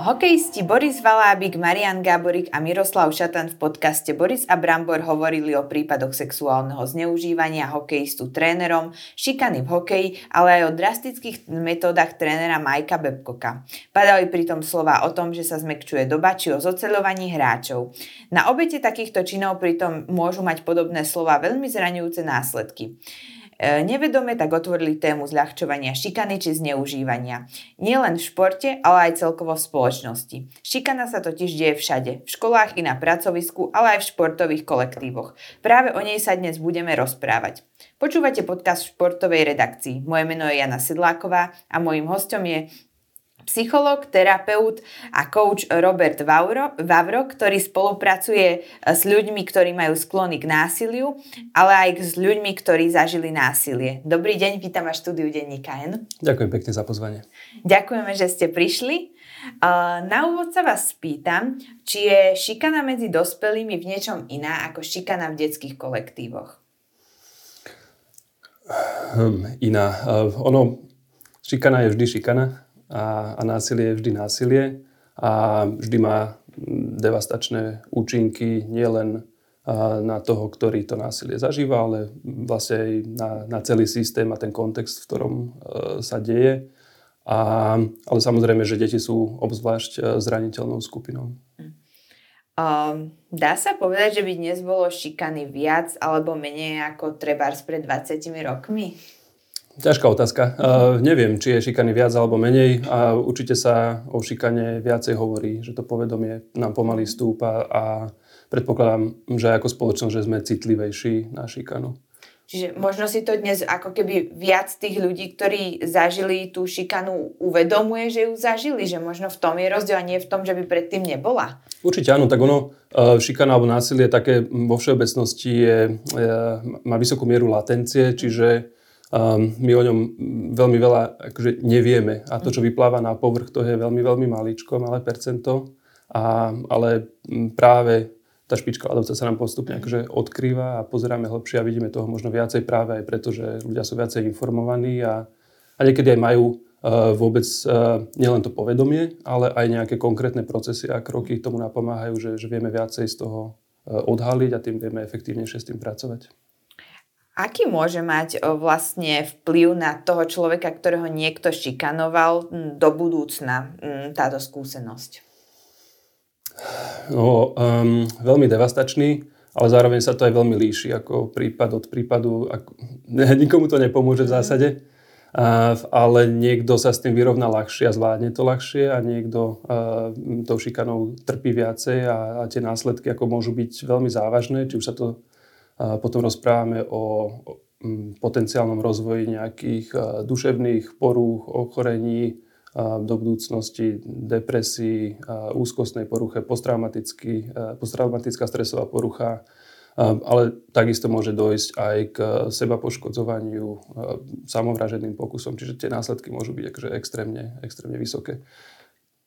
Hokejisti Boris Valábik, Marian Gáborik a Miroslav Šatan v podcaste Boris a Brambor hovorili o prípadoch sexuálneho zneužívania hokejistu trénerom, šikany v hokeji, ale aj o drastických metódach trénera Majka Bebkoka. Padali pritom slova o tom, že sa zmekčuje doba či o zoceľovaní hráčov. Na obete takýchto činov pritom môžu mať podobné slova veľmi zraňujúce následky. E, nevedome tak otvorili tému zľahčovania šikany či zneužívania. Nie len v športe, ale aj celkovo v spoločnosti. Šikana sa totiž deje všade, v školách i na pracovisku, ale aj v športových kolektívoch. Práve o nej sa dnes budeme rozprávať. Počúvate podcast v športovej redakcii. Moje meno je Jana Sidláková a mojím hostom je psycholog, terapeut a coach Robert Vavro, Vavro, ktorý spolupracuje e, s ľuďmi, ktorí majú sklony k násiliu, ale aj s ľuďmi, ktorí zažili násilie. Dobrý deň, vítam vás štúdiu Denníka N. Ďakujem pekne za pozvanie. Ďakujeme, že ste prišli. E, na úvod sa vás spýtam, či je šikana medzi dospelými v niečom iná ako šikana v detských kolektívoch. Hm, iná. Uh, ono, šikana je vždy šikana a, a násilie je vždy násilie a vždy má devastačné účinky nielen na toho, ktorý to násilie zažíva, ale vlastne aj na, na celý systém a ten kontext, v ktorom e, sa deje. A, ale samozrejme, že deti sú obzvlášť e, zraniteľnou skupinou. Um, dá sa povedať, že by dnes bolo šikany viac alebo menej ako trebárs pred 20 rokmi? Ťažká otázka. Uh, neviem, či je šikany viac alebo menej a určite sa o šikane viacej hovorí, že to povedomie nám pomaly stúpa a predpokladám, že ako spoločnosť, že sme citlivejší na šikanu. Čiže možno si to dnes ako keby viac tých ľudí, ktorí zažili tú šikanu, uvedomuje, že ju zažili, že možno v tom je rozdiel a nie v tom, že by predtým nebola. Určite áno, tak ono, uh, šikana alebo násilie také vo všeobecnosti je, je, má vysokú mieru latencie, čiže Um, my o ňom veľmi veľa akože nevieme. A to, čo vypláva na povrch, to je veľmi, veľmi maličko, malé percento, a, ale práve tá špička ľadovca sa nám postupne akože odkrýva a pozeráme hlbšie a vidíme toho možno viacej práve aj preto, že ľudia sú viacej informovaní a, a niekedy aj majú uh, vôbec uh, nielen to povedomie, ale aj nejaké konkrétne procesy a kroky tomu napomáhajú, že, že vieme viacej z toho uh, odhaliť a tým vieme efektívnejšie s tým pracovať. Aký môže mať vlastne vplyv na toho človeka, ktorého niekto šikanoval do budúcna táto skúsenosť? No, um, veľmi devastačný, ale zároveň sa to aj veľmi líši, ako prípad od prípadu. Ako, ne, nikomu to nepomôže v mhm. zásade, uh, ale niekto sa s tým vyrovná ľahšie a zvládne to ľahšie a niekto uh, tou šikanou trpí viacej a, a tie následky ako môžu byť veľmi závažné, či už sa to potom rozprávame o potenciálnom rozvoji nejakých duševných porúch, ochorení, do budúcnosti depresii, úzkostnej poruche, posttraumatická stresová porucha, ale takisto môže dojsť aj k seba poškodzovaniu, samovraženým pokusom, čiže tie následky môžu byť akože extrémne, extrémne vysoké.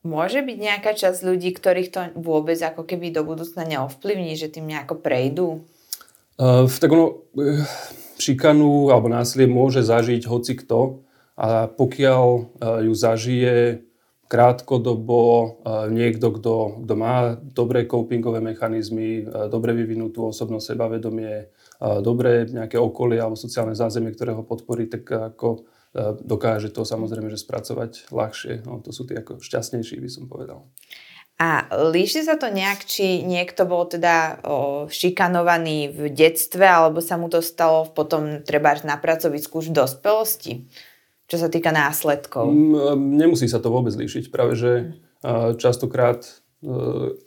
Môže byť nejaká časť ľudí, ktorých to vôbec ako keby do budúcna neovplyvní, že tým nejako prejdú? Uh, tak ono, uh, šikanu alebo násilie môže zažiť hoci kto a pokiaľ uh, ju zažije krátkodobo uh, niekto, kto, kto má dobré copingové mechanizmy, uh, dobre vyvinutú osobnosť, sebavedomie, uh, dobré nejaké okolie alebo sociálne zázemie, ktoré ho podporí, tak ako dokáže to samozrejme že spracovať ľahšie. No, to sú tí ako šťastnejší, by som povedal. A líši sa to nejak, či niekto bol teda o, šikanovaný v detstve, alebo sa mu to stalo potom treba na pracovisku už v dospelosti, čo sa týka následkov? Nemusí sa to vôbec líšiť. Práve, že častokrát, e,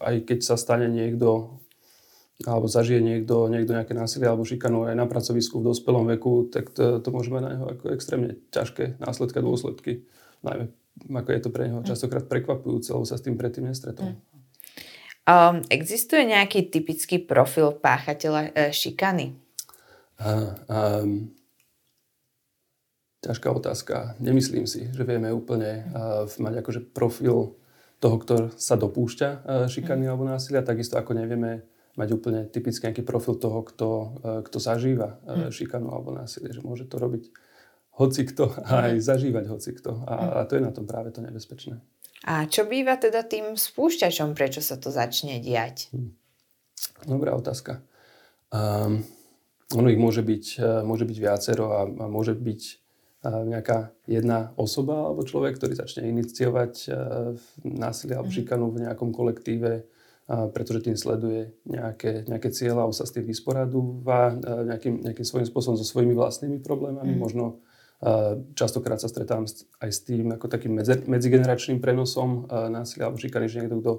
aj keď sa stane niekto alebo zažije niekto, niekto nejaké násilie alebo šikanu aj na pracovisku v dospelom veku, tak to, to môže mať na neho ako extrémne ťažké následky a dôsledky. Najmä ako je to pre neho častokrát prekvapujúce, lebo sa s tým predtým nestretol. Um, existuje nejaký typický profil páchateľa e, šikany? Uh, um, ťažká otázka. Nemyslím si, že vieme úplne uh, mať akože profil toho, kto sa dopúšťa uh, šikany mm. alebo násilia, takisto ako nevieme mať úplne typický nejaký profil toho, kto, uh, kto zažíva uh, šikanu alebo násilie, že môže to robiť hocikto a aj zažívať hocikto. A, a to je na tom práve to nebezpečné. A čo býva teda tým spúšťačom, prečo sa to začne diať? Hm. Dobrá otázka. Um, ono ich môže byť, e, môže byť viacero a, a môže byť e, nejaká jedna osoba alebo človek, ktorý začne iniciovať e, násilie alebo mhm. šikanu v nejakom kolektíve, pretože tým sleduje nejaké, nejaké cieľa, a sa s tým vysporadúva nejakým, nejakým svojím spôsobom so svojimi vlastnými problémami. Mm. Možno častokrát sa stretávam aj s tým ako takým medzigeneračným prenosom násilia alebo šikany, že niekto, kto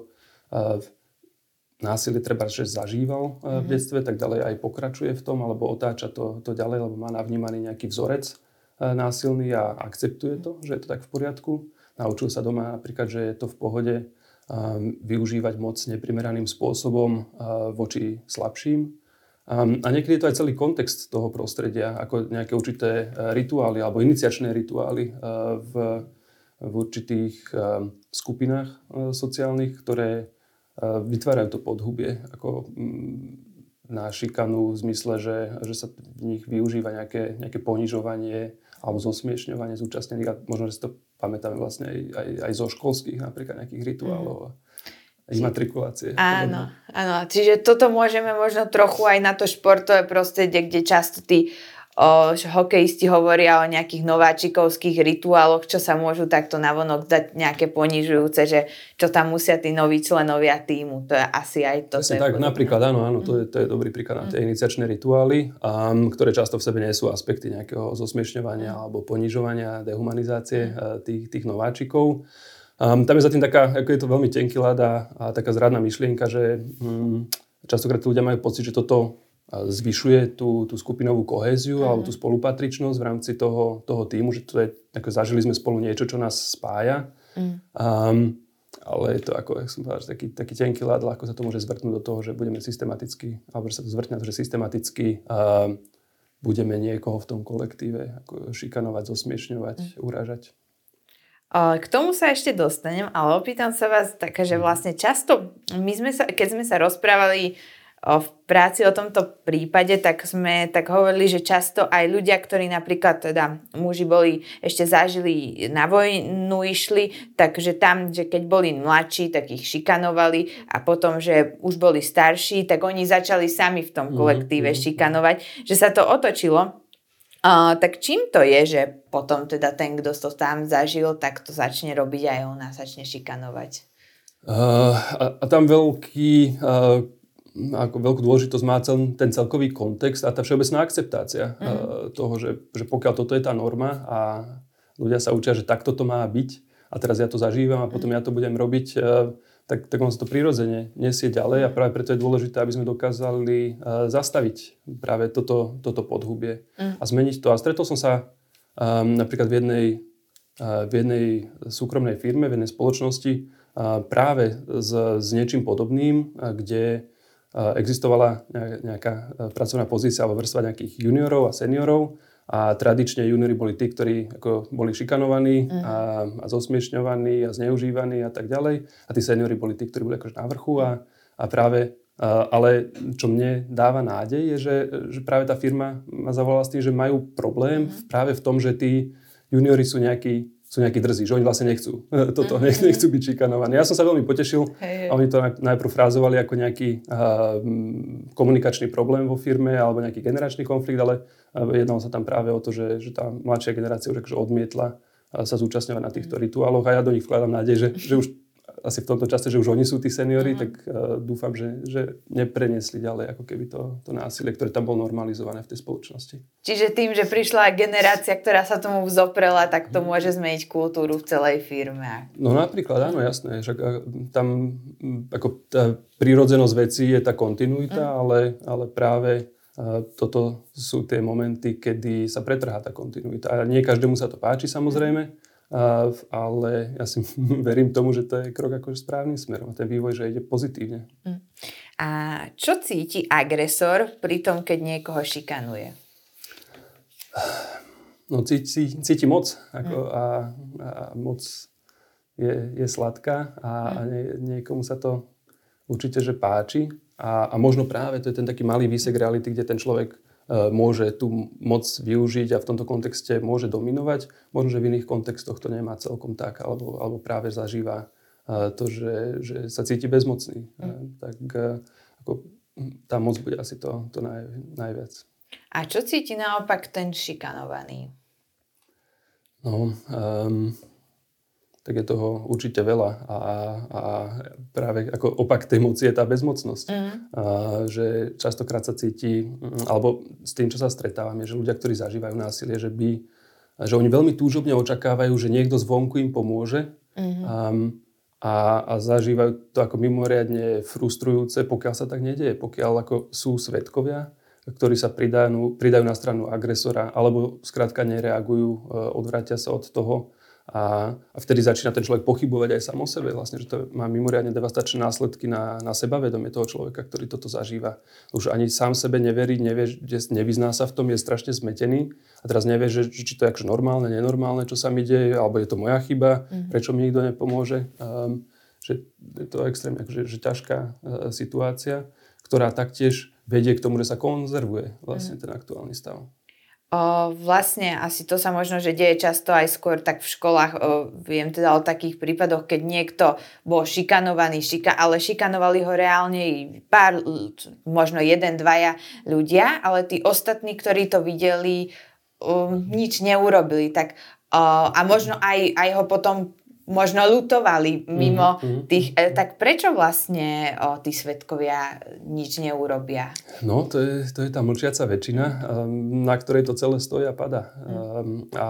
násilie treba, že zažíval mm-hmm. v mhm. detstve, tak ďalej aj pokračuje v tom, alebo otáča to, to ďalej, lebo má navnímaný nejaký vzorec násilný a akceptuje to, že je to tak v poriadku. Naučil sa doma napríklad, že je to v pohode využívať moc neprimeraným spôsobom voči slabším. A niekedy je to aj celý kontext toho prostredia, ako nejaké určité rituály alebo iniciačné rituály uh, v, v určitých uh, skupinách sociálnych, ktoré vytvárajú to podhubie ako na šikanu v zmysle, že, že sa v nich využíva nejaké, nejaké ponižovanie alebo zosmiešňovanie zúčastnených a možno, že si to pamätáme vlastne aj, aj, aj zo školských napríklad nejakých rituálov. Mm imatrikulácie. Áno, áno. Čiže toto môžeme možno trochu aj na to športové prostredie, kde často tí o, hokejisti hovoria o nejakých nováčikovských rituáloch, čo sa môžu takto navonok dať nejaké ponižujúce, že čo tam musia tí noví členovia týmu. To je asi aj to. Asi tak, napríklad, áno, áno, to je, to je dobrý príklad na tie iniciačné rituály, um, ktoré často v sebe nie sú aspekty nejakého zosmiešňovania alebo ponižovania, dehumanizácie uh, tých, tých nováčikov. Um, tam je za tým taká, ako je to veľmi tenký ľad a, a taká zradná myšlienka, že um, častokrát ľudia majú pocit, že toto zvyšuje tú, tú skupinovú kohéziu alebo tú spolupatričnosť v rámci toho, toho týmu, že to je, ako zažili sme spolu niečo, čo nás spája. Mm. Um, ale je to, ako jak som povedal, taký, taký tenký ľad, ako sa to môže zvrtnúť do toho, že budeme systematicky, alebo že sa to zvrtne že systematicky uh, budeme niekoho v tom kolektíve ako šikanovať, zosmiešňovať, mm. urážať. K tomu sa ešte dostanem, ale opýtam sa vás také, že mhm. vlastne často, my sme sa, keď sme sa rozprávali v práci o tomto prípade, tak sme tak hovorili, že často aj ľudia, ktorí napríklad teda muži boli, ešte zažili na vojnu išli, takže tam, že keď boli mladší, tak ich šikanovali a potom, že už boli starší, tak oni začali sami v tom mhm, kolektíve mm-hmm. šikanovať, že sa to otočilo. Uh, tak čím to je, že potom teda ten, kto to tam zažil, tak to začne robiť aj ona, začne šikanovať? Uh, a, a tam veľký uh, ako veľkú dôležitosť má cel, ten celkový kontext a tá všeobecná akceptácia mm. toho, že, že pokiaľ toto je tá norma a ľudia sa učia, že takto to má byť a teraz ja to zažívam a potom mm. ja to budem robiť, eh, tak, tak on sa to prirodzene nesie ďalej a práve preto je dôležité, aby sme dokázali eh, zastaviť práve toto, toto podhubie mm. a zmeniť to. A stretol som sa um, napríklad v jednej, uh, v jednej súkromnej firme, v jednej spoločnosti uh, práve s, s niečím podobným, uh, kde existovala nejaká e, pracovná pozícia alebo vrstva nejakých juniorov a seniorov a tradične juniori boli tí, ktorí ako boli šikanovaní uh-huh. a, a zosmiešňovaní a zneužívaní a tak ďalej. A tí seniori boli tí, ktorí boli akože na vrchu a, a práve a, ale čo mne dáva nádej je, že, že práve tá firma ma zavolala s tým, že majú problém uh-huh. práve v tom, že tí juniori sú nejakí sú nejakí drzí, že oni vlastne nechcú toto, mm-hmm. nechcú byť šikanovaní. Ja som sa veľmi potešil hey, a oni to najprv frázovali ako nejaký uh, komunikačný problém vo firme alebo nejaký generačný konflikt, ale uh, jednalo sa tam práve o to, že, že tá mladšia generácia už akože odmietla sa zúčastňovať na týchto rituáloch a ja do nich vkladám nádej, že, že už asi v tomto čase, že už oni sú tí seniori, mm-hmm. tak uh, dúfam, že, že nepreniesli ďalej ako keby to, to násilie, ktoré tam bolo normalizované v tej spoločnosti. Čiže tým, že prišla generácia, ktorá sa tomu vzoprela, tak to môže zmeniť kultúru v celej firme. No napríklad, áno, jasné. Že tam ako tá prírodzenosť veci je tá kontinuita, mm. ale, ale práve toto sú tie momenty, kedy sa pretrhá tá kontinuita. A nie každému sa to páči samozrejme, ale ja si verím tomu, že to je krok akože správnym smerom. Ten vývoj, že ide pozitívne. Mm. A čo cíti agresor pri tom, keď niekoho šikanuje? No cíti, cíti moc. Ako, mm. a, a moc je, je sladká a, mm. a nie, niekomu sa to určite že páči. A, a možno práve to je ten taký malý výsek reality, kde ten človek môže tú moc využiť a v tomto kontexte môže dominovať. Možno, že v iných kontextoch to nemá celkom tak, alebo, alebo práve zažíva to, že, že sa cíti bezmocný. Mm. Tak ako, tá moc bude asi to, to naj, najviac. A čo cíti naopak ten šikanovaný? No, um, tak je toho určite veľa a, a práve ako opak tej moci je tá bezmocnosť. Mm. A, že častokrát sa cíti, alebo s tým, čo sa stretávame, že ľudia, ktorí zažívajú násilie, že by, že oni veľmi túžobne očakávajú, že niekto zvonku im pomôže mm. a, a, a zažívajú to ako mimoriadne frustrujúce, pokiaľ sa tak nedieje, pokiaľ ako sú svetkovia, ktorí sa pridajú, pridajú na stranu agresora alebo skrátka nereagujú, e, odvrátia sa od toho a, a vtedy začína ten človek pochybovať aj sám o sebe, vlastne, že to má mimoriadne devastačné následky na, na sebavedomie toho človeka, ktorý toto zažíva. Už ani sám sebe neverí, nevie, nevyzná sa v tom, je strašne zmetený a teraz nevie, že, či to je akože normálne, nenormálne, čo sa mi deje, alebo je to moja chyba, mm. prečo mi nikto nepomôže. Um, že je to extrémne akože, že ťažká uh, situácia, ktorá taktiež vedie k tomu, že sa konzervuje vlastne mm. ten aktuálny stav. O, vlastne asi to sa možno, že deje často aj skôr tak v školách. O, viem teda o takých prípadoch, keď niekto bol šikanovaný, šika, ale šikanovali ho reálne pár, možno jeden, dvaja ľudia, ale tí ostatní, ktorí to videli, um, nič neurobili. Tak, o, a možno aj, aj ho potom možno lutovali mimo mm-hmm. tých... E, tak prečo vlastne o, tí svetkovia nič neurobia? No, to je, to je tá mlčiaca väčšina, na ktorej to celé stojí a pada. Mm. A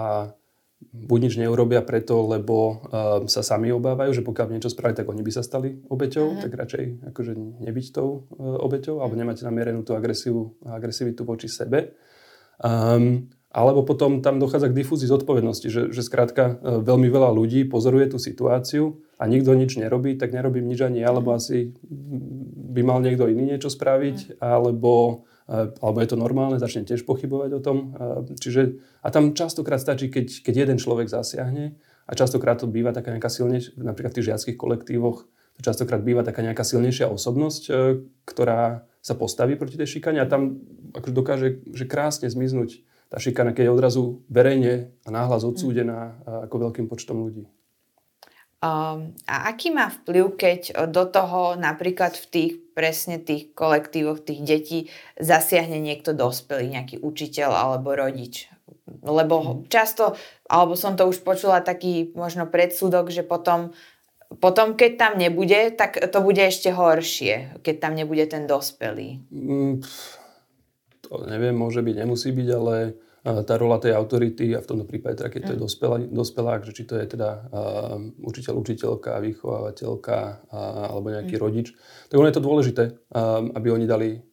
buď nič neurobia preto, lebo um, sa sami obávajú, že pokiaľ niečo spravili, tak oni by sa stali obeťou, mm. tak radšej akože nebyť tou uh, obeťou, alebo nemať namierenú tú agresivitu voči sebe. Um, alebo potom tam dochádza k difúzii zodpovednosti, že, že skrátka e, veľmi veľa ľudí pozoruje tú situáciu a nikto nič nerobí, tak nerobím nič ani ja, lebo asi by mal niekto iný niečo spraviť, alebo, e, alebo je to normálne, začne tiež pochybovať o tom. E, čiže, a tam častokrát stačí, keď, keď jeden človek zasiahne a častokrát to býva taká nejaká silnejšia, napríklad v tých žiackých kolektívoch, to častokrát býva taká nejaká silnejšia osobnosť, ktorá sa postaví proti tej šikane a tam akože dokáže že krásne zmiznúť tá šikana, keď je odrazu verejne a náhlas odsúdená ako veľkým počtom ľudí. Um, a aký má vplyv, keď do toho napríklad v tých presne tých kolektívoch tých detí zasiahne niekto dospelý, nejaký učiteľ alebo rodič? Lebo mhm. často, alebo som to už počula taký možno predsudok, že potom potom, keď tam nebude, tak to bude ešte horšie, keď tam nebude ten dospelý. Mm, to neviem, môže byť, nemusí byť, ale tá rola tej autority a v tomto prípade, teda keď to je mm. dospelá, dospelák, že či to je teda uh, učiteľ, učiteľka, vychovávateľka uh, alebo nejaký mm. rodič, tak ono je to dôležité, uh, aby oni dali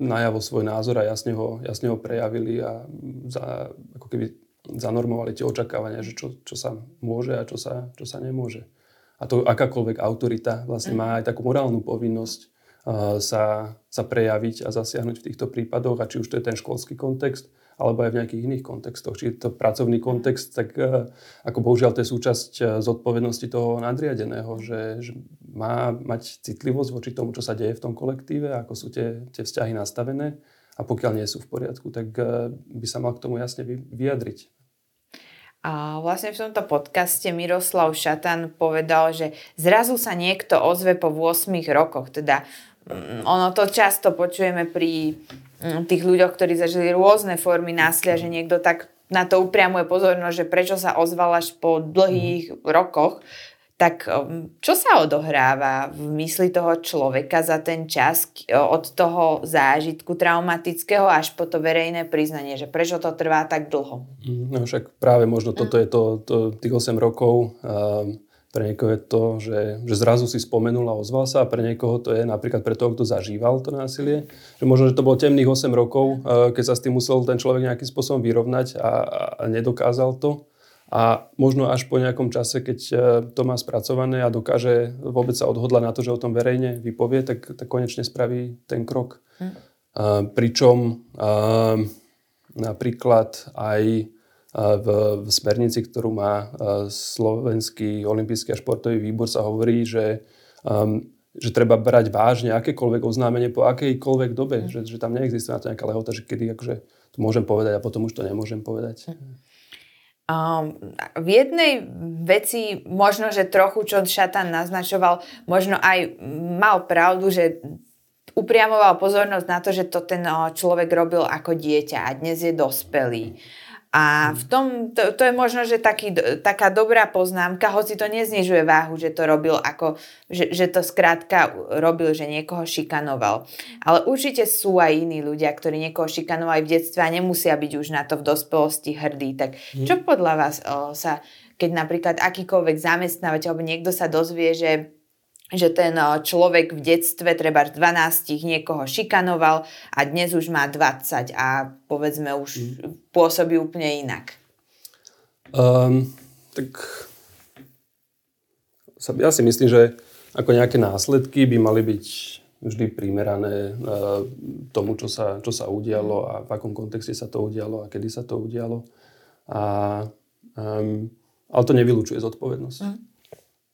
najavo svoj názor a jasne ho, jasne ho prejavili a za, ako keby zanormovali tie očakávania, že čo, čo sa môže a čo sa, čo sa nemôže. A to akákoľvek autorita vlastne má mm. aj takú morálnu povinnosť sa, sa prejaviť a zasiahnuť v týchto prípadoch, a či už to je ten školský kontext, alebo aj v nejakých iných kontextoch. Či je to pracovný kontext, tak e, ako bohužiaľ to je súčasť e, zodpovednosti toho nadriadeného, že, že má mať citlivosť voči tomu, čo sa deje v tom kolektíve, ako sú tie, tie vzťahy nastavené a pokiaľ nie sú v poriadku, tak e, by sa mal k tomu jasne vyjadriť. A vlastne v tomto podcaste Miroslav Šatan povedal, že zrazu sa niekto ozve po 8 rokoch, teda ono to často počujeme pri mm, tých ľuďoch, ktorí zažili rôzne formy násilia, že niekto tak na to upriamuje pozornosť, že prečo sa ozval až po dlhých mm. rokoch. Tak mm, čo sa odohráva v mysli toho človeka za ten čas od toho zážitku traumatického až po to verejné priznanie, že prečo to trvá tak dlho? No však práve možno toto je to, to tých 8 rokov. Um, pre niekoho je to, že, že zrazu si spomenul a ozval sa a pre niekoho to je napríklad pre toho, kto zažíval to násilie. Že možno, že to bolo temných 8 rokov, eh, keď sa s tým musel ten človek nejakým spôsobom vyrovnať a, a nedokázal to. A možno až po nejakom čase, keď eh, to má spracované a dokáže vôbec sa odhodlať na to, že o tom verejne vypovie, tak, tak konečne spraví ten krok. Hm. Pričom napríklad aj v, v smernici, ktorú má Slovenský olimpijský a športový výbor, sa hovorí, že, um, že treba brať vážne akékoľvek oznámenie po akejkoľvek dobe, mm. že, že tam neexistuje na to nejaká lehota, že kedy akože to môžem povedať a potom už to nemôžem povedať. Mm. Um, v jednej veci, možno, že trochu, čo Šatan naznačoval, možno aj mal pravdu, že upriamoval pozornosť na to, že to ten človek robil ako dieťa a dnes je dospelý. A v tom, to, to je možno, že taký, taká dobrá poznámka, hoci to neznižuje váhu, že to robil ako, že, že to skrátka robil, že niekoho šikanoval. Ale určite sú aj iní ľudia, ktorí niekoho šikanovali v detstve a nemusia byť už na to v dospelosti hrdí. Tak mhm. čo podľa vás o, sa, keď napríklad akýkoľvek zamestnávateľ alebo niekto sa dozvie, že že ten človek v detstve treba 12 niekoho šikanoval a dnes už má 20 a povedzme už mm. pôsobí úplne inak. Um, tak ja si myslím, že ako nejaké následky by mali byť vždy primerané uh, tomu, čo sa, čo sa udialo a v akom kontexte sa to udialo a kedy sa to udialo. A, um, ale to nevylučuje zodpovednosť. Mm.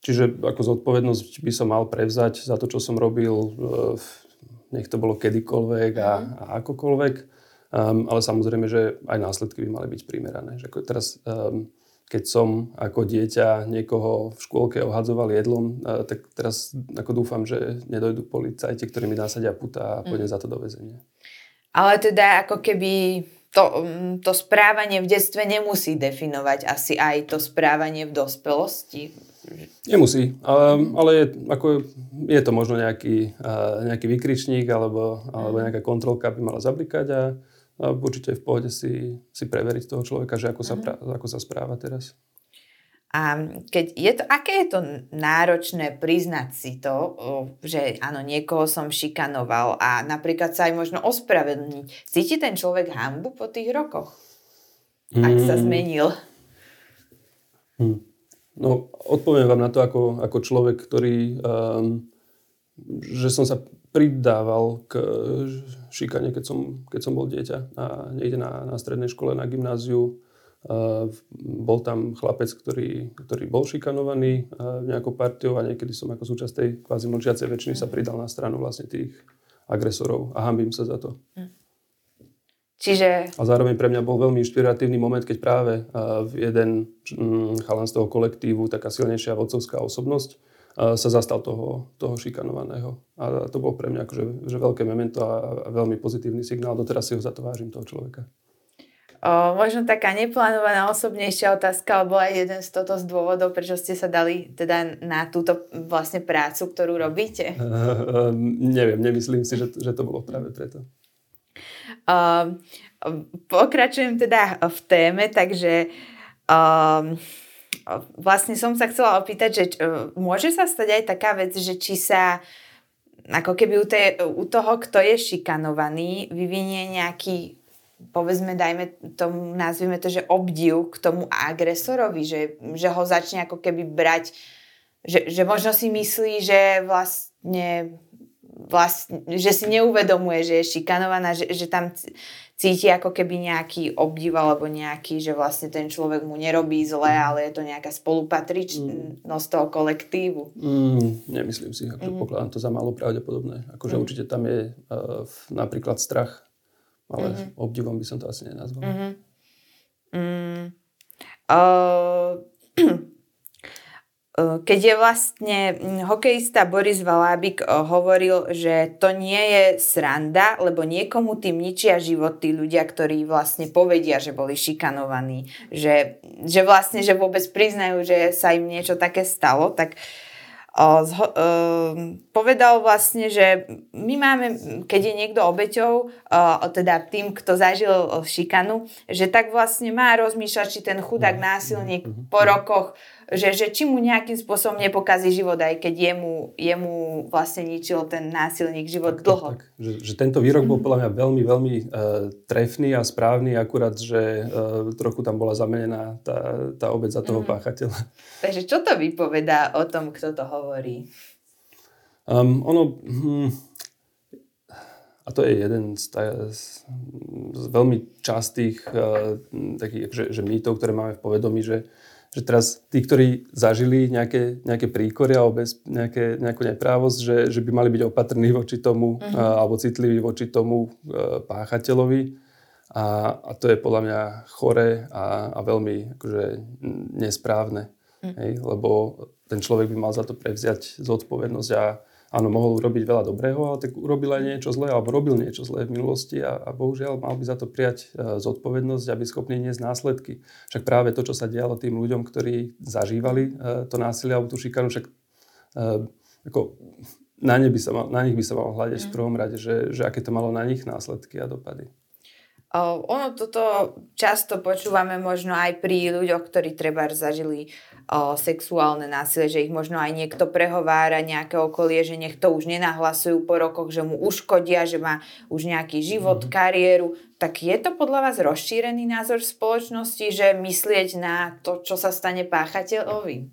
Čiže ako zodpovednosť by som mal prevzať za to, čo som robil, e, nech to bolo kedykoľvek a, mhm. a akokoľvek. Um, ale samozrejme, že aj následky by mali byť primerané. Že ako teraz, um, keď som ako dieťa niekoho v škôlke ohadzoval jedlom, uh, tak teraz ako dúfam, že nedojdu policajti, ktorí mi nasadia puta a pôjdem mm. za to do väzenia. Ale teda ako keby to, mm, to správanie v detstve nemusí definovať asi aj to správanie v dospelosti. Nemusí, ale, ale je, ako, je to možno nejaký, nejaký vykričník alebo, alebo mhm. nejaká kontrolka by mala zablikať a, a určite v pohode si, si preveriť toho človeka, že ako sa, mm. pra, ako sa správa teraz. A keď je to, aké je to náročné priznať si to, že áno, niekoho som šikanoval a napríklad sa aj možno ospravedlniť. Cíti ten človek hambu po tých rokoch? Ak sa mm. zmenil? Hmm. No, odpoviem vám na to ako, ako človek, ktorý, um, že som sa pridával k šikane, keď som, keď som bol dieťa a niekde na, na strednej škole, na gymnáziu. Uh, bol tam chlapec, ktorý, ktorý bol šikanovaný uh, nejakou partiou a niekedy som ako súčasť tej kvázi mlčiacej väčšiny sa pridal na stranu vlastne tých agresorov a hambím sa za to. Mm. Čiže... A zároveň pre mňa bol veľmi inšpiratívny moment, keď práve v jeden mm, chalan z toho kolektívu, taká silnejšia vodcovská osobnosť, sa zastal toho, toho šikanovaného. A to bolo pre mňa akože, že veľké memento a veľmi pozitívny signál. Doteraz si ho za to vážim, toho človeka. O, možno taká neplánovaná osobnejšia otázka, alebo aj jeden z toto z dôvodov, prečo ste sa dali teda na túto vlastne prácu, ktorú robíte? Uh, uh, neviem, nemyslím si, že, že to bolo práve preto. Uh, pokračujem teda v téme, takže uh, vlastne som sa chcela opýtať, že môže sa stať aj taká vec, že či sa ako keby u, te, u toho, kto je šikanovaný, vyvinie nejaký povedzme, dajme tomu, nazvime to, že obdiv k tomu agresorovi, že, že ho začne ako keby brať, že, že možno si myslí, že vlastne vlastne, že si neuvedomuje, že je šikanovaná, že, že tam cíti ako keby nejaký obdiv alebo nejaký, že vlastne ten človek mu nerobí zle, mm. ale je to nejaká spolupatričnosť mm. toho kolektívu. Mm, nemyslím si, akože mm. pokladám to za málo pravdepodobné. Akože mm. určite tam je uh, napríklad strach, ale mm. obdivom by som to asi nenazval. Mm-hmm. Mm. Uh, keď je vlastne hm, hokejista Boris Valábik eh, hovoril, že to nie je sranda, lebo niekomu tým ničia život tí ľudia, ktorí vlastne povedia, že boli šikanovaní, že, že vlastne, že vôbec priznajú, že sa im niečo také stalo, tak o, zho, o, povedal vlastne, že my máme, keď je niekto obeťou, o, teda tým, kto zažil šikanu, že tak vlastne má rozmýšľať, či ten chudák násilník po rokoch že, že či mu nejakým spôsobom nepokazí život, aj keď jemu, jemu vlastne ničil ten násilník život tak, dlho. Tak, tak. Že, že tento výrok bol podľa mňa veľmi, veľmi uh, trefný a správny, akurát, že uh, trochu tam bola zamenená tá, tá obec za toho mm. páchateľa. Takže čo to vypovedá o tom, kto to hovorí? Um, ono... Hm, a to je jeden z, ta, z, z veľmi častých uh, takých, že, že mýtov, ktoré máme v povedomí, že že teraz tí, ktorí zažili nejaké, nejaké príkory alebo bez nejaké, nejakú neprávosť, že, že by mali byť opatrní voči tomu uh-huh. alebo citliví voči tomu uh, páchateľovi. A, a to je podľa mňa chore a, a veľmi akože, nesprávne. Mm. Hej? Lebo ten človek by mal za to prevziať zodpovednosť a áno, mohol urobiť veľa dobrého, ale tak urobil aj niečo zlé, alebo robil niečo zlé v minulosti a, a bohužiaľ mal by za to prijať e, zodpovednosť, aby schopný niesť následky. Však práve to, čo sa dialo tým ľuďom, ktorí zažívali e, to násilie alebo tú šikanu, však e, ako, na, ne by sa mal, na nich by sa malo hľadiť mm. v prvom rade, že, že aké to malo na nich následky a dopady. O, ono toto často počúvame možno aj pri ľuďoch, ktorí treba zažili o, sexuálne násilie, že ich možno aj niekto prehovára, nejaké okolie, že nech to už nenahlasujú po rokoch, že mu uškodia, že má už nejaký život, mm. kariéru. Tak je to podľa vás rozšírený názor v spoločnosti, že myslieť na to, čo sa stane páchateľovi?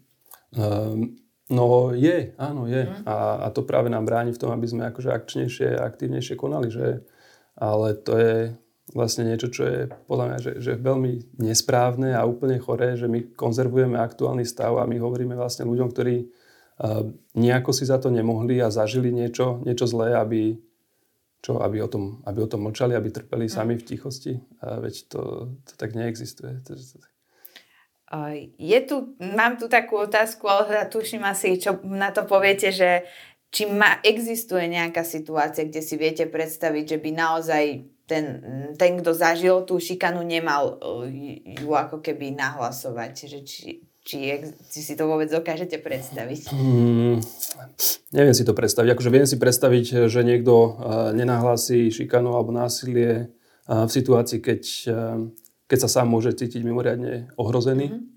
Um, no je, áno je. Mm. A, a to práve nám bráni v tom, aby sme akože akčnejšie a aktívnejšie konali, že ale to je, vlastne niečo, čo je podľa mňa že, že veľmi nesprávne a úplne choré, že my konzervujeme aktuálny stav a my hovoríme vlastne ľuďom, ktorí uh, nejako si za to nemohli a zažili niečo, niečo zlé, aby, čo, aby, o tom, aby o tom mlčali, aby trpeli mm. sami v tichosti. Uh, veď to, to tak neexistuje. To, to, to, je tu, mám tu takú otázku, ale tuším asi, čo na to poviete, že či ma, existuje nejaká situácia, kde si viete predstaviť, že by naozaj ten, ten, kto zažil tú šikanu, nemal eh, ju ako keby nahlasovať. Že či, či, či si to vôbec dokážete predstaviť? Hmm, neviem si to predstaviť. Akože viem si predstaviť, že niekto uh, nenahlási šikanu alebo násilie uh, v situácii, keď, uh, keď sa sám môže cítiť mimoriadne ohrozený. Mm-hmm.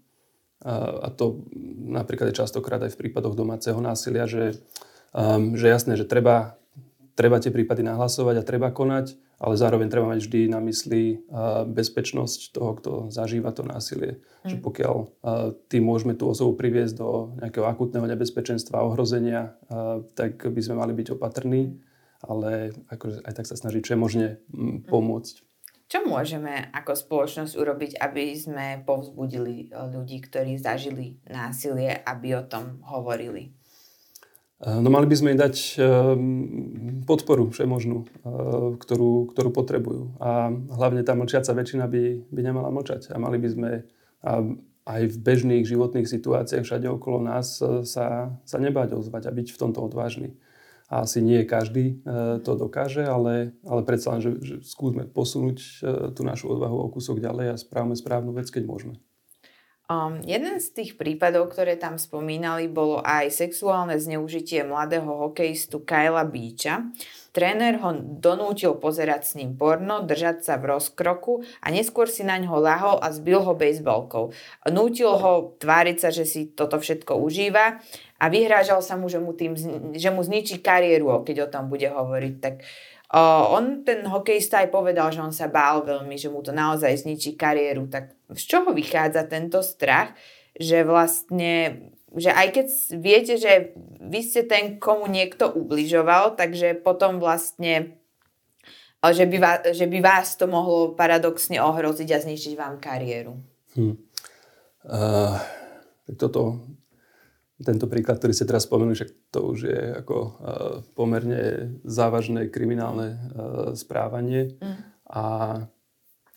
Uh, a to napríklad je častokrát aj v prípadoch domáceho násilia, že, um, že jasné, že treba, treba tie prípady nahlasovať a treba konať, ale zároveň treba mať vždy na mysli bezpečnosť toho, kto zažíva to násilie. Mm. Že pokiaľ tým môžeme tú osobu priviesť do nejakého akutného nebezpečenstva, ohrozenia, tak by sme mali byť opatrní, ale akože aj tak sa snažiť čo je možné mm. pomôcť. Čo môžeme ako spoločnosť urobiť, aby sme povzbudili ľudí, ktorí zažili násilie, aby o tom hovorili? Eh, no mali by sme im dať eh, podporu všemožnú, eh, ktorú, ktorú potrebujú. A hlavne tá mlčiaca väčšina by, by nemala mlčať. A mali by sme aj v bežných životných situáciách všade okolo nás sa, sa nebáť ozvať a byť v tomto odvážny. A asi nie každý to dokáže, ale, ale predsa len, že, že skúsme posunúť tú našu odvahu o kúsok ďalej a správame správnu vec, keď môžeme. Um, jeden z tých prípadov, ktoré tam spomínali, bolo aj sexuálne zneužitie mladého hokejistu Kyla Beacha. Tréner ho donútil pozerať s ním porno, držať sa v rozkroku a neskôr si na ňo lahol a zbil ho bejsbalkou. Nútil ho tváriť sa, že si toto všetko užíva a vyhrážal sa mu, že mu, tým, že mu zničí kariéru, keď o tom bude hovoriť. Tak O, on, ten hokejista aj povedal, že on sa bál veľmi, že mu to naozaj zničí kariéru. Tak z čoho vychádza tento strach, že vlastne, že aj keď viete, že vy ste ten, komu niekto ubližoval, takže potom vlastne že by, vás, že by vás to mohlo paradoxne ohroziť a zničiť vám kariéru. Hm. Uh, toto tento príklad, ktorý ste teraz spomenuli, však to už je ako uh, pomerne závažné kriminálne uh, správanie. Mm. A,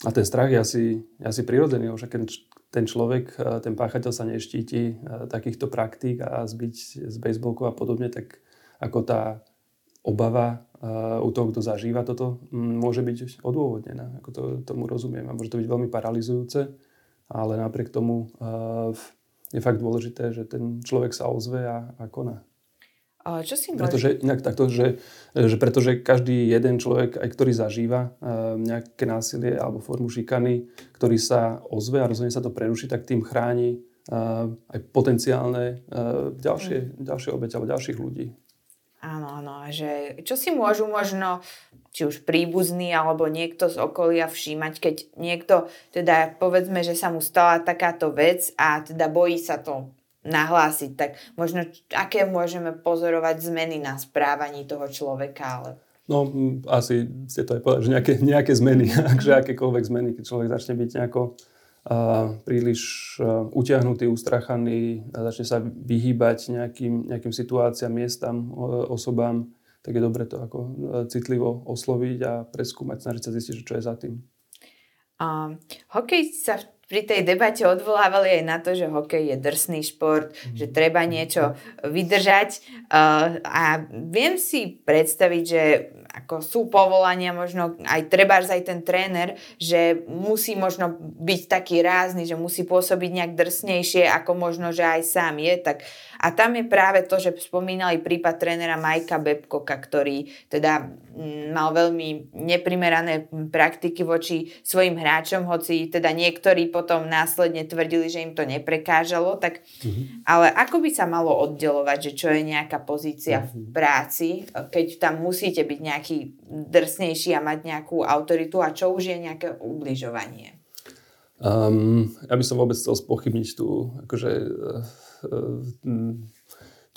a ten strach je asi, asi prirodzený, však ten, ten človek, uh, ten páchateľ sa neštíti uh, takýchto praktík a zbyť z baseballku a podobne, tak ako tá obava uh, u toho, kto zažíva toto, m, môže byť odôvodnená. Ako to, tomu rozumiem. A môže to byť veľmi paralizujúce, ale napriek tomu uh, je fakt dôležité, že ten človek sa ozve a, a koná. A čo si môže... Pretože, inak takto, že, že pretože každý jeden človek, aj ktorý zažíva uh, nejaké násilie alebo formu šikany, ktorý sa ozve a rozhodne sa to preruší, tak tým chráni uh, aj potenciálne uh, ďalšie, mm. ďalšie obete alebo ďalších ľudí. Áno, áno. A že čo si môžu možno či už príbuzný alebo niekto z okolia všímať, keď niekto, teda povedzme, že sa mu stala takáto vec a teda bojí sa to nahlásiť, tak možno aké môžeme pozorovať zmeny na správaní toho človeka, ale... No, asi ste to aj povedali, že nejaké, nejaké zmeny, akže akékoľvek zmeny, keď človek začne byť nejako príliš utiahnutý, ustrachaný, a začne sa vyhýbať nejakým, nejakým situáciám, miestam, osobám, tak je dobre to ako e, citlivo osloviť a preskúmať, snažiť sa zistiť, čo je za tým. Um, hokej sa pri tej debate odvolávali aj na to, že hokej je drsný šport, mm. že treba niečo vydržať. Uh, a viem si predstaviť, že ako sú povolania možno aj treba aj ten tréner, že musí možno byť taký rázny, že musí pôsobiť nejak drsnejšie, ako možno, že aj sám je. Tak, a tam je práve to, že spomínali prípad trénera Majka Bebkoka, ktorý teda mm, mal veľmi neprimerané praktiky voči svojim hráčom, hoci teda niektorí potom následne tvrdili, že im to neprekážalo, tak mm-hmm. ale ako by sa malo oddelovať, že čo je nejaká pozícia v mhm. práci, keď tam musíte byť nejak nejaký drsnejší a mať nejakú autoritu a čo už je nejaké ubližovanie? Um, ja by som vôbec chcel spochybniť tú, akože, uh,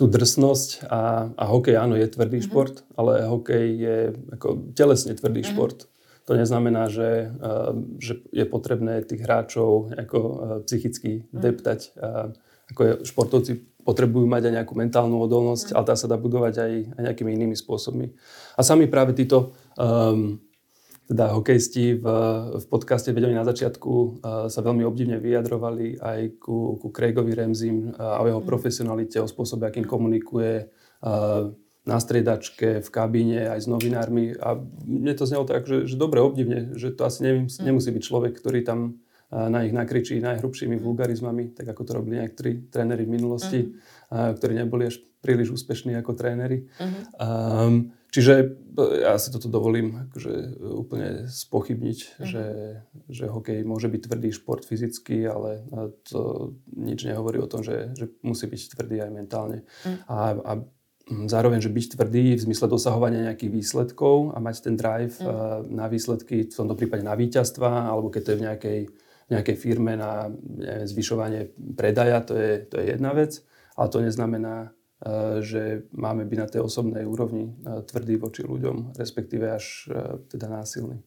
tú drsnosť a, a hokej áno je tvrdý mm-hmm. šport, ale hokej je ako telesne tvrdý mm-hmm. šport. To neznamená, že, uh, že je potrebné tých hráčov ako, psychicky mm-hmm. deptať. Uh, ako je, športovci potrebujú mať aj nejakú mentálnu odolnosť, mm. ale tá sa dá budovať aj, aj nejakými inými spôsobmi. A sami práve títo um, teda hokejisti v, v podcaste Vedeli na začiatku uh, sa veľmi obdivne vyjadrovali aj ku, ku Craigovi Remzim uh, o jeho mm. profesionalite, o spôsobe, akým komunikuje uh, na striedačke, v kabíne, aj s novinármi. A mne to znelo tak, že, že dobre, obdivne, že to asi mm. nemusí byť človek, ktorý tam na nich nakričí najhrubšími vulgarizmami, tak ako to robili niektorí tréneri v minulosti, uh-huh. ktorí neboli až príliš úspešní ako tréneri. Uh-huh. Um, čiže ja si toto dovolím akože úplne spochybniť, uh-huh. že, že hokej môže byť tvrdý šport fyzicky, ale to nič nehovorí o tom, že, že musí byť tvrdý aj mentálne. Uh-huh. A, a zároveň, že byť tvrdý v zmysle dosahovania nejakých výsledkov a mať ten drive uh-huh. na výsledky, v tomto prípade na víťazstva, alebo keď to je v nejakej nejakej firme na neviem, zvyšovanie predaja, to je, to je jedna vec, ale to neznamená, e, že máme byť na tej osobnej úrovni e, tvrdý voči ľuďom, respektíve až e, teda násilný.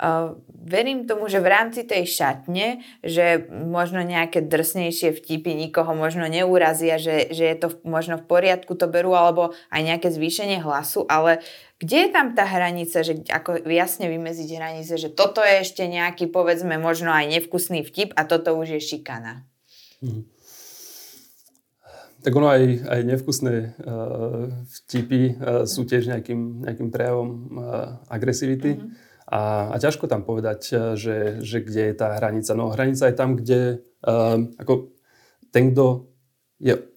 Uh, verím tomu, že v rámci tej šatne, že možno nejaké drsnejšie vtipy nikoho možno neurazia, že, že je to možno v poriadku, to berú, alebo aj nejaké zvýšenie hlasu, ale kde je tam tá hranica, že ako jasne vymeziť hranice, že toto je ešte nejaký, povedzme, možno aj nevkusný vtip a toto už je šikana? Hmm. Tak ono aj, aj nevkusné uh, vtipy uh, sú tiež nejakým, nejakým prejavom uh, agresivity. Mm-hmm. A, a ťažko tam povedať, že, že kde je tá hranica. No hranica je tam, kde um, ako ten, kto je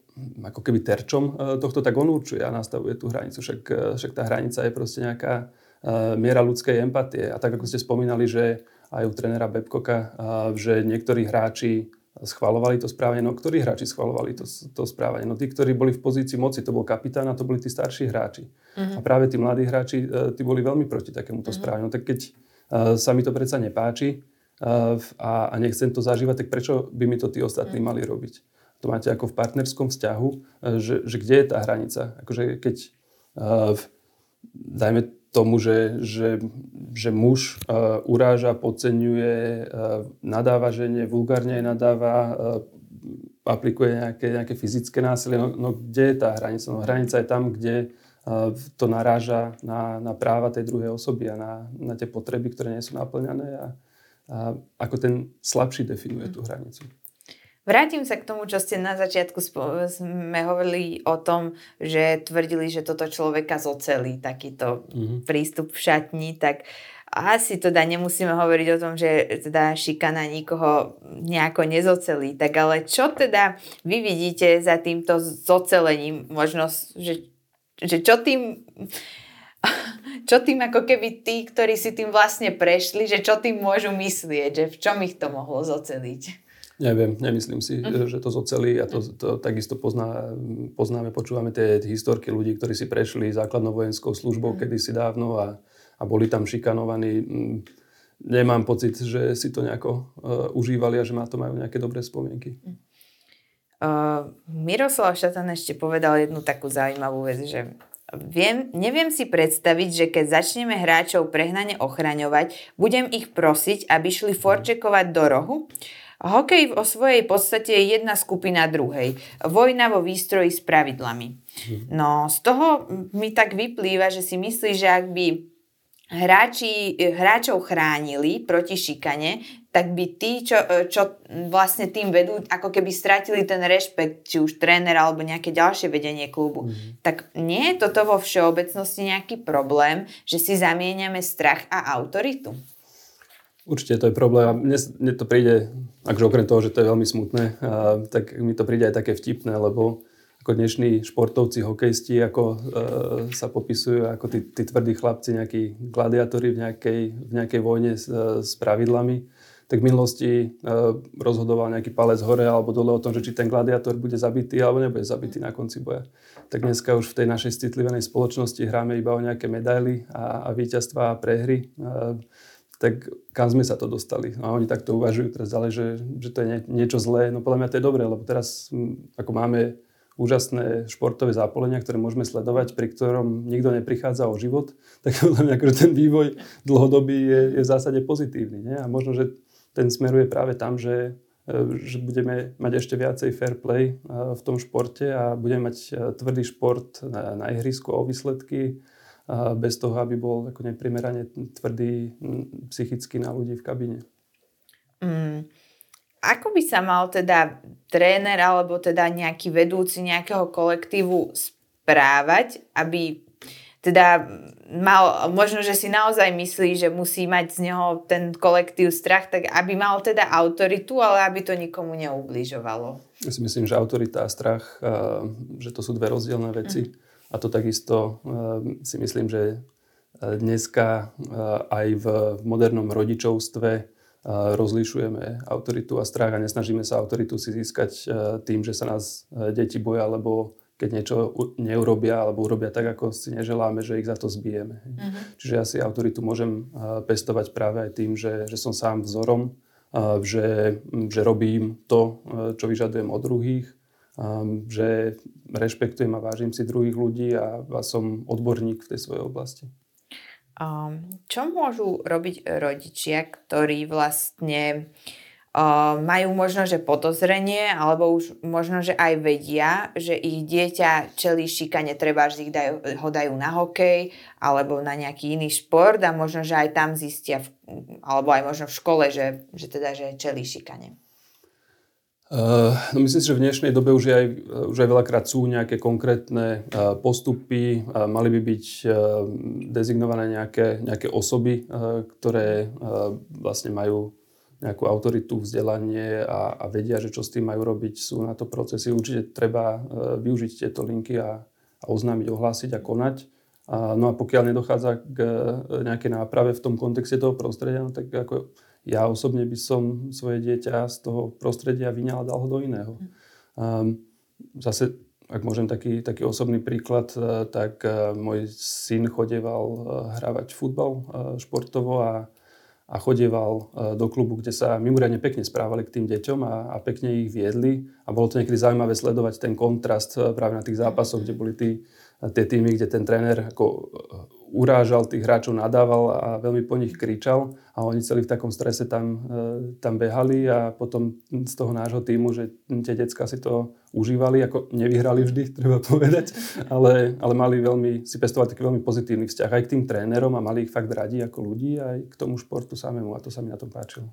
ako keby terčom uh, tohto, tak on určuje a nastavuje tú hranicu. Však, však tá hranica je proste nejaká uh, miera ľudskej empatie. A tak ako ste spomínali, že aj u trénera Bebkoka, že niektorí hráči schvalovali to správanie. No ktorí hráči schvalovali to, to správanie? No tí, ktorí boli v pozícii moci, to bol kapitán a to boli tí starší hráči. Uh-huh. A práve tí mladí hráči, e, tí boli veľmi proti takémuto uh-huh. správaniu. No tak keď sa mi to predsa nepáči a, a nechcem to zažívať, tak prečo by mi to tí ostatní uh-huh. mali robiť? To máte ako v partnerskom vzťahu, uh, že, že kde je tá hranica? Akože keď, uh, dajme tomu, že, že, že muž uh, uráža, podceňuje, uh, nadáva žene, vulgárne nadáva, uh, aplikuje nejaké, nejaké fyzické násilie. No, no kde je tá hranica? No hranica je tam, kde uh, to naráža na, na práva tej druhej osoby a na, na tie potreby, ktoré nie sú naplňané a, a ako ten slabší definuje tú hranicu. Vrátim sa k tomu, čo ste na začiatku sme hovorili o tom, že tvrdili, že toto človeka zocelí, takýto mm-hmm. prístup v šatni, tak asi teda nemusíme hovoriť o tom, že teda šikana nikoho nejako nezocelí. Tak ale čo teda vy vidíte za týmto zocelením? Možno, že, že čo tým čo tým ako keby tí, ktorí si tým vlastne prešli, že čo tým môžu myslieť, že v čom ich to mohlo zoceliť? Neviem, nemyslím si, uh-huh. že to zocelí a to, to takisto pozná, poznáme, počúvame tie historky ľudí, ktorí si prešli základnou vojenskou službou uh-huh. kedysi dávno a, a boli tam šikanovaní. Nemám pocit, že si to nejako uh, užívali a že má to majú nejaké dobré spomienky. Uh, Miroslav Šatan ešte povedal jednu takú zaujímavú vec, že Viem, neviem si predstaviť, že keď začneme hráčov prehnane ochraňovať, budem ich prosiť, aby šli forčekovať do rohu. Hokej o svojej podstate je jedna skupina druhej. Vojna vo výstroji s pravidlami. No z toho mi tak vyplýva, že si myslí, že ak by hráči, hráčov chránili proti šikane, tak by tí, čo, čo vlastne tým vedú, ako keby stratili ten rešpekt, či už tréner alebo nejaké ďalšie vedenie klubu. Mm. Tak nie je toto vo všeobecnosti nejaký problém, že si zamieňame strach a autoritu? Určite to je problém. Mne, mne to príde, akože okrem toho, že to je veľmi smutné, a, tak mi to príde aj také vtipné, lebo ako dnešní športovci, hokejisti, ako e, sa popisujú ako tí, tí tvrdí chlapci, nejakí gladiátori v nejakej, v nejakej vojne s, e, s pravidlami, tak v minulosti e, rozhodoval nejaký palec hore alebo dole o tom, že či ten gladiátor bude zabitý alebo nebude zabitý na konci boja. Tak dneska už v tej našej citlivenej spoločnosti hráme iba o nejaké medaily a, a víťazstva a prehry. E, tak kam sme sa to dostali? A oni takto uvažujú teraz ďalej, že, že to je nie, niečo zlé. No podľa mňa to je dobré, lebo teraz ako máme úžasné športové zápolenia, ktoré môžeme sledovať, pri ktorom nikto neprichádza o život, tak podľa mňa akože ten vývoj dlhodobý je, je v zásade pozitívny. Nie? A možno, že ten smeruje práve tam, že, e, že budeme mať ešte viacej fair play e, v tom športe a budeme mať e, tvrdý šport na, na ihrisku o výsledky bez toho, aby bol ako neprimerane tvrdý psychicky na ľudí v kabíne. Mm. Ako by sa mal teda tréner alebo teda nejaký vedúci nejakého kolektívu správať, aby teda mal, možno, že si naozaj myslí, že musí mať z neho ten kolektív strach, tak aby mal teda autoritu, ale aby to nikomu neubližovalo. Ja si myslím, že autorita a strach, že to sú dve rozdielne veci. Mm. A to takisto si myslím, že dneska aj v modernom rodičovstve rozlišujeme autoritu a strach a nesnažíme sa autoritu si získať e, tým, že sa nás e, deti boja, alebo keď niečo neurobia alebo urobia tak, ako si neželáme, že ich za to zbijeme. Uh-huh. Čiže ja si autoritu môžem e, pestovať práve aj tým, že, že som sám vzorom, že, že robím to, čo vyžadujem od druhých, že rešpektujem a vážim si druhých ľudí a, som odborník v tej svojej oblasti. Um, čo môžu robiť rodičia, ktorí vlastne uh, majú možno, že podozrenie, alebo už možno, že aj vedia, že ich dieťa čelí šikane, treba, že ich dajú, ho dajú na hokej alebo na nejaký iný šport a možno, že aj tam zistia, alebo aj možno v škole, že, že teda, že čelí šikane. Uh, no myslím si, že v dnešnej dobe už, aj, už aj veľakrát sú nejaké konkrétne uh, postupy. Mali by byť dezignované nejaké, nejaké osoby, ktoré vlastne majú nejakú autoritu, vzdelanie a, a vedia, že čo s tým majú robiť. Sú na to procesy. Určite treba využiť tieto linky a, a oznámiť, ohlásiť a konať. No a pokiaľ nedochádza k nejakej náprave v tom kontexte toho prostredia, no tak ako ja osobne by som svoje dieťa z toho prostredia vyňal a dal ho do iného. Um, zase, ak môžem taký, taký osobný príklad, uh, tak uh, môj syn chodieval uh, hrávať futbal športovo a, a chodieval do klubu, kde sa mimoriadne pekne správali k tým deťom a, a pekne ich viedli. A bolo to niekedy zaujímavé sledovať ten kontrast práve na tých zápasoch, kde boli tí, tie týmy, kde ten tréner ako urážal tých hráčov, nadával a veľmi po nich kričal a oni celí v takom strese tam, e, tam behali a potom z toho nášho týmu, že tie decka si to užívali, ako nevyhrali vždy, treba povedať, ale, ale mali veľmi, si pestovali taký veľmi pozitívny vzťah aj k tým trénerom a mali ich fakt radi ako ľudí aj k tomu športu samému a to sa mi na tom páčilo.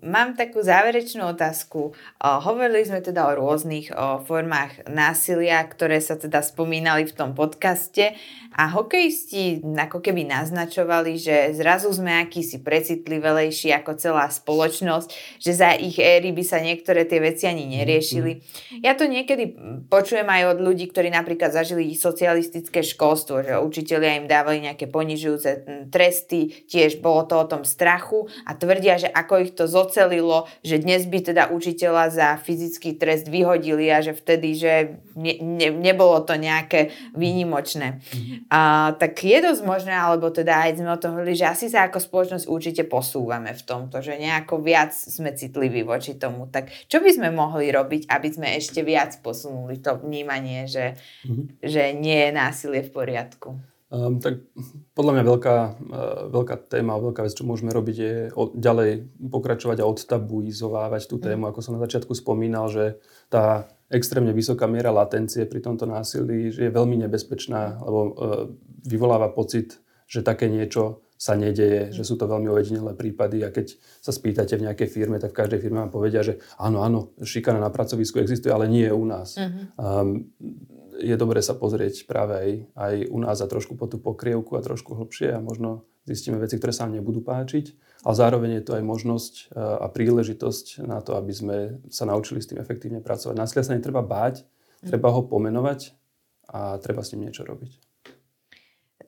Mám takú záverečnú otázku. Hovorili sme teda o rôznych formách násilia, ktoré sa teda spomínali v tom podcaste a hokejisti ako keby naznačovali, že zrazu sme akýsi precitlivelejší ako celá spoločnosť, že za ich éry by sa niektoré tie veci ani neriešili. Ja to niekedy počujem aj od ľudí, ktorí napríklad zažili socialistické školstvo, že učitelia im dávali nejaké ponižujúce tresty, tiež bolo to o tom strachu a tvrdia, že ako ako ich to zocelilo, že dnes by teda učiteľa za fyzický trest vyhodili a že vtedy, že ne, ne, nebolo to nejaké výnimočné. A, tak je dosť možné, alebo teda aj sme o tom hovorili, že asi sa ako spoločnosť určite posúvame v tomto, že nejako viac sme citliví voči tomu. Tak čo by sme mohli robiť, aby sme ešte viac posunuli to vnímanie, že, mm-hmm. že nie je násilie v poriadku? Um, tak podľa mňa veľká, uh, veľká téma, veľká vec, čo môžeme robiť, je od, ďalej pokračovať a odtabuizovávať tú tému, mm. ako som na začiatku spomínal, že tá extrémne vysoká miera latencie pri tomto násilí že je veľmi nebezpečná, lebo uh, vyvoláva pocit že také niečo sa nedeje, že sú to veľmi ojedinelé prípady a keď sa spýtate v nejakej firme, tak v každej firme vám povedia, že áno, áno, šikana na pracovisku existuje, ale nie je u nás. Uh-huh. Um, je dobré sa pozrieť práve aj, aj u nás a trošku po tú pokrievku a trošku hlbšie a možno zistíme veci, ktoré sa nám nebudú páčiť, ale zároveň je to aj možnosť e, a príležitosť na to, aby sme sa naučili s tým efektívne pracovať. Násilia sa netreba báť, treba ho pomenovať a treba s ním niečo robiť.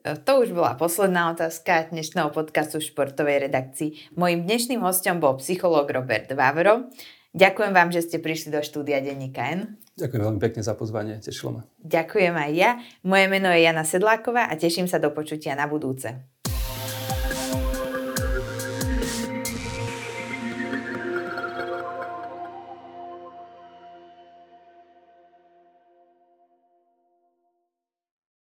E, to už bola posledná otázka dnešného podcastu Športovej redakcii. Mojím dnešným hostom bol psychológ Robert Vávro. Ďakujem vám, že ste prišli do štúdia Denníka N. Ďakujem veľmi pekne za pozvanie, tešilo ma. Ďakujem aj ja. Moje meno je Jana Sedláková a teším sa do počutia na budúce.